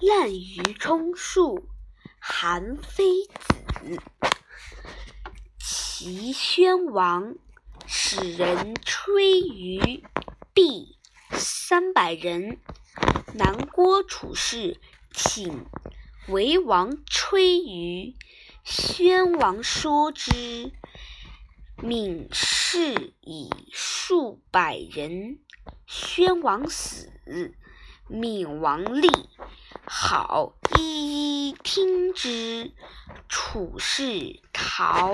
滥竽充数，韩非子。齐宣王使人吹竽，毕三百人。南郭处士请为王吹竽，宣王说之，闵士以数百人。宣王死，闵王立。好，一一听之。处是逃。